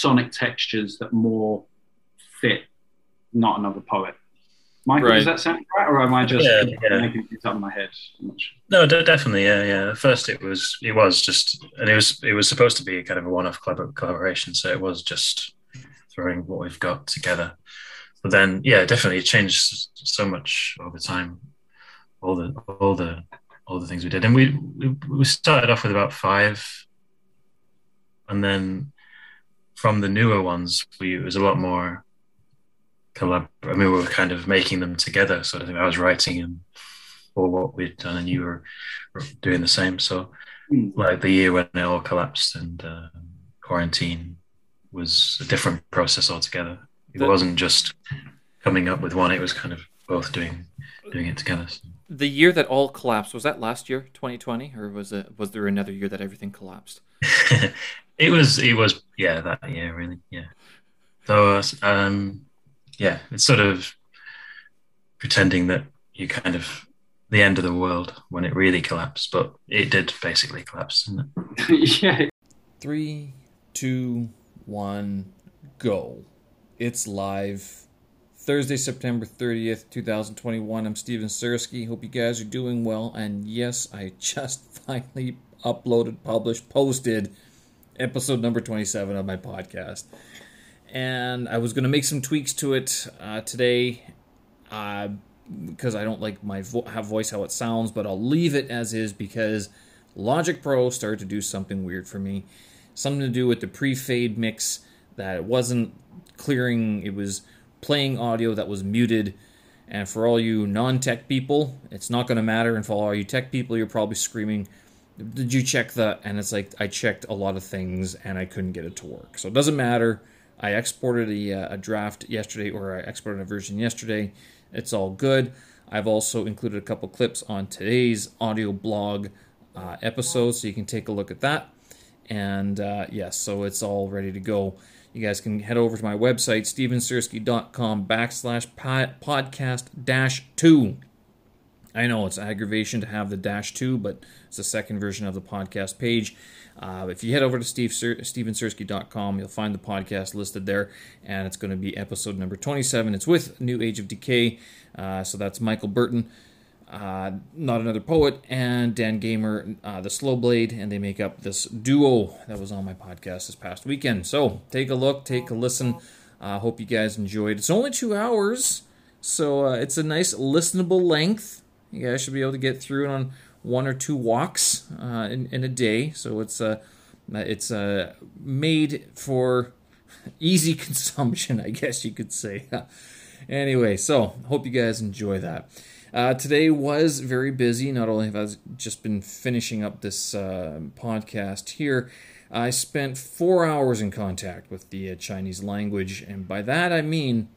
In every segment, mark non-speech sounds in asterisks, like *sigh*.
sonic textures that more fit not another poet. Michael, Right. does that sound right, or am I just Yeah, yeah. making things up in my head? Sure. No, de- definitely, yeah, yeah. At first, it was it was just, and it was it was supposed to be kind of a one-off collab- collaboration, so it was just throwing what we've got together. But then, yeah, definitely, it changed so much over time. All the all the all the things we did, and we we, we started off with about five, and then from the newer ones, we it was a lot more collab. I mean, we were kind of making them together, sort of thing. I was writing and for what we'd done, and you were doing the same. So, Mm. like the year when it all collapsed and uh, quarantine was a different process altogether. It wasn't just coming up with one; it was kind of both doing doing it together. So. The year that all collapsed was that last year, 2020, or was it was there another year that everything collapsed? *laughs* it was it was yeah that year really yeah. So uh, um, yeah, it's sort of pretending that you kind of the end of the world when it really collapsed, but it did basically collapse, didn't it? *laughs* yeah, Three, two, one, go. It's live. Thursday, September 30th, 2021. I'm Steven Sersky. Hope you guys are doing well. And yes, I just *laughs* finally uploaded, published, posted episode number 27 of my podcast. And I was going to make some tweaks to it uh, today uh, because I don't like my vo- voice how it sounds, but I'll leave it as is because Logic Pro started to do something weird for me. Something to do with the pre fade mix that it wasn't clearing, it was playing audio that was muted. And for all you non tech people, it's not going to matter. And for all you tech people, you're probably screaming, Did you check the? And it's like, I checked a lot of things and I couldn't get it to work. So it doesn't matter. I exported a, uh, a draft yesterday, or I exported a version yesterday. It's all good. I've also included a couple clips on today's audio blog uh, episode, so you can take a look at that. And uh, yes, so it's all ready to go. You guys can head over to my website, stevensersky.com backslash pod- podcast dash two. I know it's aggravation to have the dash two, but it's the second version of the podcast page. Uh, if you head over to Steve Ser- stevensersky.com, you'll find the podcast listed there, and it's going to be episode number 27. It's with New Age of Decay, uh, so that's Michael Burton, uh, not another poet, and Dan Gamer, uh, the Slow Blade, and they make up this duo that was on my podcast this past weekend. So take a look, take a listen. I hope you guys enjoyed. It's only two hours, so uh, it's a nice listenable length. You guys should be able to get through it on one or two walks uh, in, in a day. So it's uh, it's uh, made for *laughs* easy consumption, I guess you could say. *laughs* anyway, so hope you guys enjoy that. Uh, today was very busy. Not only have I just been finishing up this uh, podcast here, I spent four hours in contact with the uh, Chinese language, and by that I mean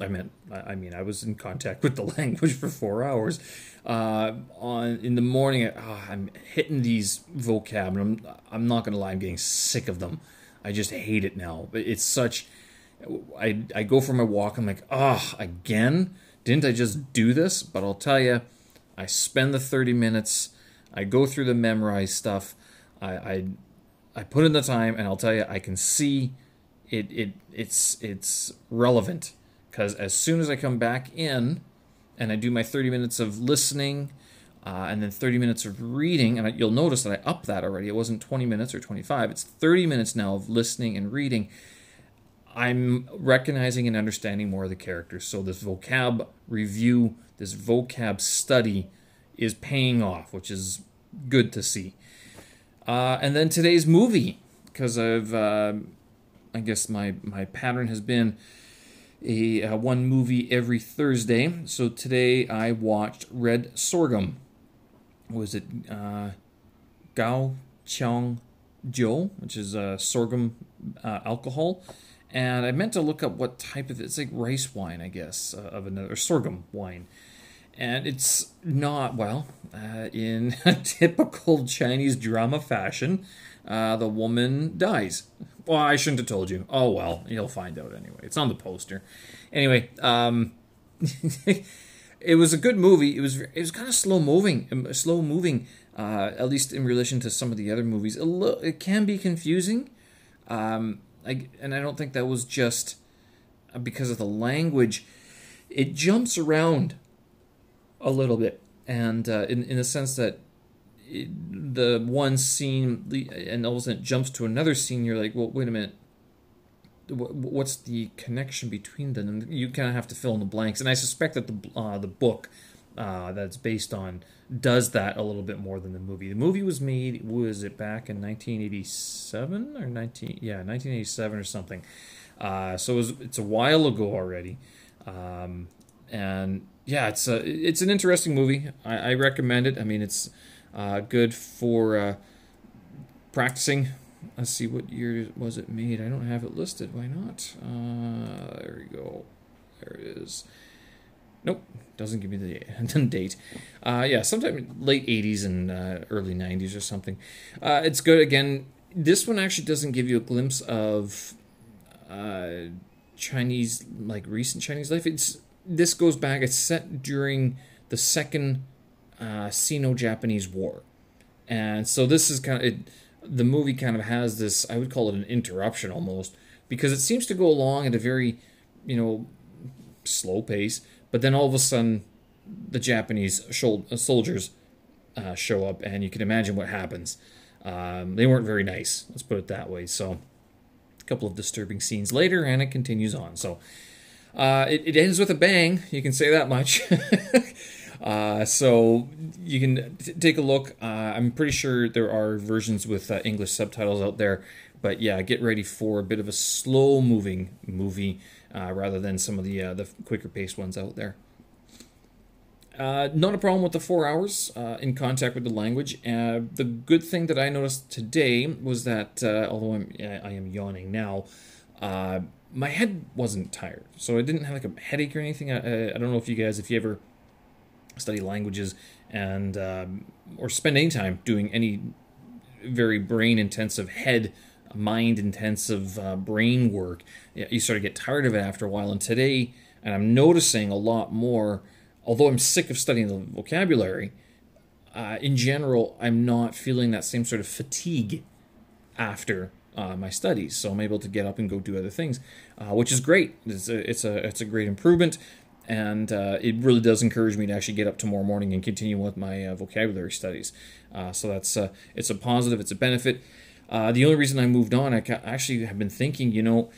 I meant, I mean, I was in contact with the *laughs* language for four hours. Uh, on in the morning, oh, I'm hitting these vocab, and I'm, I'm not gonna lie, I'm getting sick of them. I just hate it now. It's such. I I go for my walk. I'm like, ah, oh, again? Didn't I just do this? But I'll tell you, I spend the 30 minutes. I go through the memorized stuff. I I, I put in the time, and I'll tell you, I can see it. It it's it's relevant because as soon as I come back in and I do my 30 minutes of listening uh, and then 30 minutes of reading, and I, you'll notice that I upped that already. It wasn't 20 minutes or 25, it's 30 minutes now of listening and reading. I'm recognizing and understanding more of the characters. So this vocab review, this vocab study is paying off, which is good to see. Uh, and then today's movie, because I've, uh, I guess my, my pattern has been a uh, one movie every Thursday. So today I watched Red Sorghum. Was it uh, Gao Chang Jiu, which is uh, sorghum uh, alcohol? And I meant to look up what type of it's like rice wine, I guess, uh, of another sorghum wine. And it's not well uh, in *laughs* typical Chinese drama fashion. Uh, the woman dies. Well, I shouldn't have told you. Oh well, you'll find out anyway. It's on the poster. Anyway, um, *laughs* it was a good movie. It was it was kind of slow moving, slow moving. Uh, at least in relation to some of the other movies, it, lo- it can be confusing. Um, I, and I don't think that was just because of the language. It jumps around a little bit, and uh, in in the sense that it, the one scene and all of a sudden it jumps to another scene, you're like, well, wait a minute. What's the connection between them? And you kind of have to fill in the blanks. And I suspect that the uh, the book uh, that's based on does that a little bit more than the movie. The movie was made was it back in 1987 or 19 yeah 1987 or something. Uh, so it was, it's a while ago already, um, and yeah, it's a it's an interesting movie. I, I recommend it. I mean, it's uh, good for uh, practicing. Let's see what year was it made. I don't have it listed. Why not? Uh, there we go. There it is. Nope, doesn't give me the *laughs* date. Uh, yeah, sometime late 80s and uh, early 90s or something. Uh, it's good. Again, this one actually doesn't give you a glimpse of uh, Chinese, like recent Chinese life. It's This goes back, it's set during the second uh, Sino-Japanese War, and so this is kind of it, the movie kind of has this. I would call it an interruption almost because it seems to go along at a very, you know, slow pace, but then all of a sudden, the Japanese uh, soldiers uh, show up, and you can imagine what happens. Um, they weren't very nice. Let's put it that way. So, a couple of disturbing scenes later, and it continues on. So, uh, it, it ends with a bang. You can say that much. *laughs* Uh, so you can t- take a look. Uh, I'm pretty sure there are versions with uh, English subtitles out there, but yeah, get ready for a bit of a slow moving movie uh, rather than some of the uh, the quicker paced ones out there. Uh, not a problem with the four hours in contact with the language. the good thing that I noticed today was that although I'm I am yawning now, my head wasn't tired, so I didn't have like a headache or anything. I, I don't know if you guys, if you ever study languages and um, or spend any time doing any very brain intensive head mind intensive uh, brain work you sort of get tired of it after a while and today and i'm noticing a lot more although i'm sick of studying the vocabulary uh, in general i'm not feeling that same sort of fatigue after uh, my studies so i'm able to get up and go do other things uh, which is great it's a, it's a it's a great improvement and uh, it really does encourage me to actually get up tomorrow morning and continue with my uh, vocabulary studies. Uh, so that's uh, it's a positive, it's a benefit. The only reason I moved on, I actually have been thinking, you know,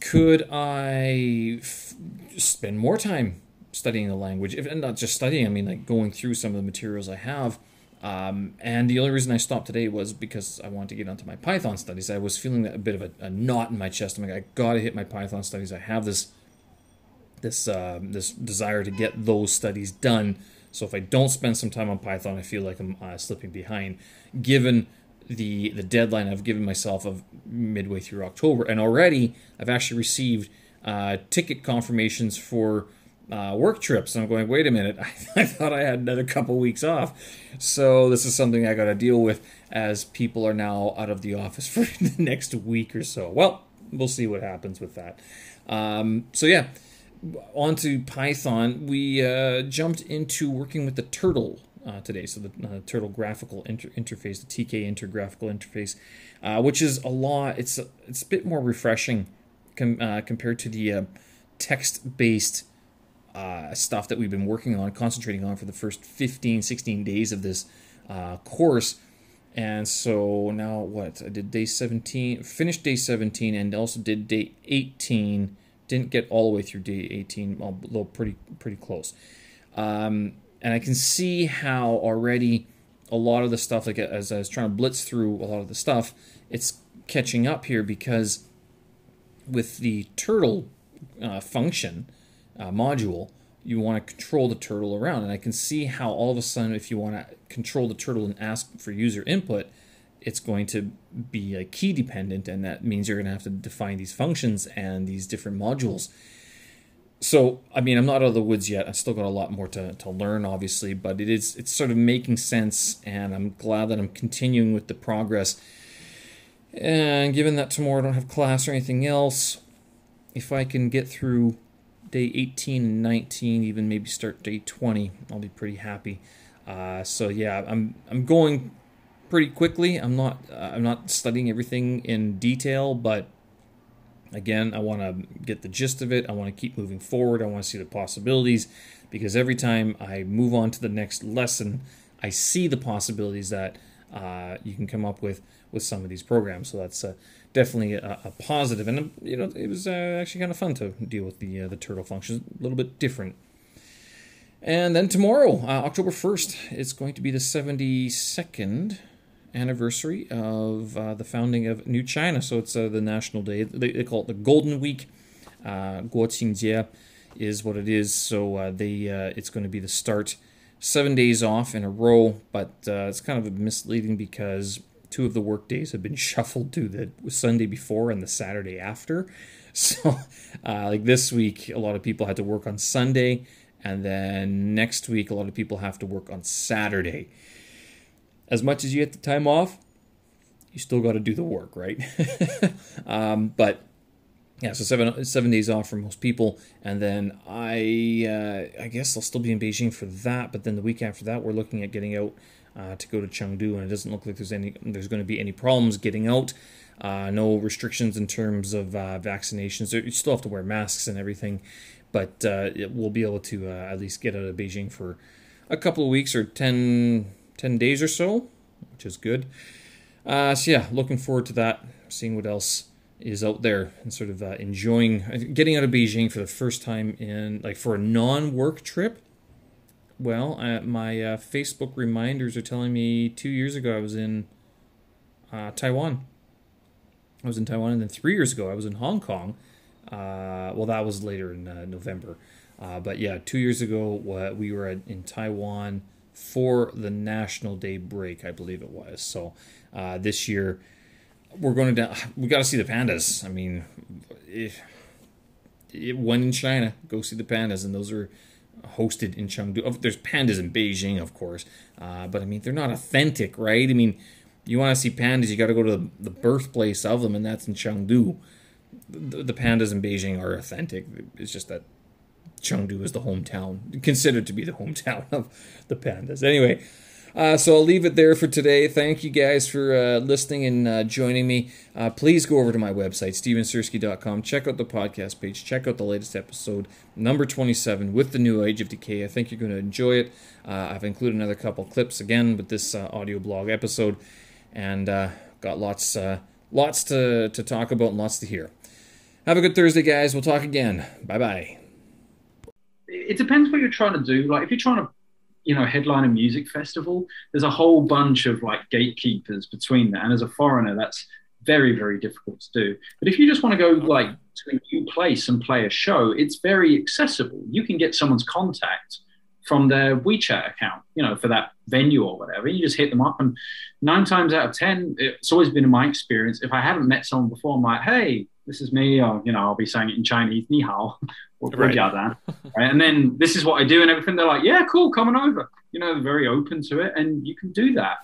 could I f- spend more time studying the language, if and not just studying, I mean like going through some of the materials I have. Um, and the only reason I stopped today was because I wanted to get onto my Python studies. I was feeling a bit of a, a knot in my chest. I'm like, I gotta hit my Python studies. I have this this uh, this desire to get those studies done. So if I don't spend some time on Python, I feel like I'm uh, slipping behind, given the the deadline I've given myself of midway through October. And already I've actually received uh, ticket confirmations for uh, work trips. And I'm going, wait a minute, I, *laughs* I thought I had another couple weeks off. So this is something I got to deal with as people are now out of the office *laughs* for the next week or so. Well, we'll see what happens with that. Um, so yeah, onto Python, we uh, jumped into working with the Turtle uh, today. So the uh, Turtle graphical inter- interface, the Tkinter graphical interface, uh, which is a lot. It's a, it's a bit more refreshing com- uh, compared to the uh, stuff that we've been working on, concentrating on for the first 15, 16 days of this course. And so now what? I did day 17, finished day 17, and also did day 18 didn't get all the way through day 18, although pretty pretty close. Um, and I can see how already a lot of the stuff, like as I was trying to blitz through a lot of the stuff, it's catching up here because with the turtle uh, function uh, module, you want to control the turtle around. And I can see how all of a sudden, if you want to control the turtle and ask for user input, it's going to be a key dependent, and that means you're going to have to define these functions and these different modules. So, I mean, I'm not out of the woods yet. I've still got a lot more to, to learn, obviously, but it is it's sort of making sense, and I'm glad that I'm continuing with the progress. And given that tomorrow I don't have class or anything else, if I can get through day 18 and 19, even maybe start day 20, I'll be pretty happy. Uh, so yeah, I'm I'm going pretty quickly. I'm not uh, I'm not studying everything in detail, but Again, I want to get the gist of it. I want to keep moving forward. I want to see the possibilities because every time I move on to the next lesson, I see the possibilities that uh, you can come up with with some of these programs. So that's definitely a, a, positive, and you know it was uh, actually kind of fun to deal with the uh, the turtle functions, a little bit different. And then tomorrow, uh, October first, it's going to be the seventy second anniversary of uh, the founding of New China. So it's the national day. They, they, call it the Golden Week. Uh, Guoqingjie is what it is. So they it's going to be the start seven days off in a row, but uh, it's kind of misleading because two of the work days have been *laughs* shuffled to the Sunday before and the Saturday after. *laughs* So, uh, like this week, a lot of people had to work on Sunday, and then next week, a lot of people have to work on Saturday. As much as you get the time off, you still got to do the work, right? *laughs* um, but yeah, so seven seven days off for most people, and then I uh, I guess I'll still be in Beijing for that. But then the week after that, we're looking at getting out uh, to go to Chengdu, and it doesn't look like there's any there's going to be any problems getting out. Uh, no restrictions in terms of uh, vaccinations. You still have to wear masks and everything, but uh, we'll be able to uh, at least get out of Beijing for a couple of weeks or 10, 10 days or so, which is good. so yeah, looking forward to that. Seeing what else is out there and sort of uh, enjoying getting out of Beijing for the first time in like for a non-work trip. Well, uh, my uh, Facebook reminders are telling me two years ago I was in uh, Taiwan. I was in Taiwan, and then three years ago I was in Hong Kong. Uh, well, that was later in uh, November. but yeah, two years ago we were in Taiwan for the National Day break, I believe it was. So this year we're going to *sighs* we got to see the pandas. I mean, if, if, when in China, go see the pandas, and those are hosted in Chengdu. There's pandas in Beijing, of course, uh, but I mean they're not authentic, right? I mean, you want to see pandas, you got to go to the, the, birthplace of them, and that's in Chengdu. The, the pandas in Beijing are authentic. It's just that Chengdu is the hometown, considered to be the hometown *laughs* of the pandas. Anyway. Uh, so I'll leave it there for today. Thank you guys for uh, listening and uh, joining me. Uh, please go over to my website, stevensersky.com. Check out the podcast page. Check out the latest episode, number 27, with the new Age of Decay. I think you're going to enjoy it. Uh, I've included another couple clips again with this uh, audio blog episode, and got lots, lots to, to talk about and lots to hear. Have a good Thursday, guys. We'll talk again. Bye bye. It depends what you're trying to do. Like, if you're trying to you know headline a music festival there's a whole bunch of like gatekeepers between that and as a foreigner that's very very difficult to do. But if you just want to go like to a new place and play a show it's very accessible. You can get someone's contact from their WeChat account, you know, for that venue or whatever. You just hit them up, and nine times out of ten, it's always been in my experience. If I haven't met someone before, I'm like, "Hey, this is me," or you know, I'll be saying it in Chinese, "Ni hao," right. right? And then this is what I do and everything. They're like, yeah, cool, coming over. You know, very open to it. And you can do that.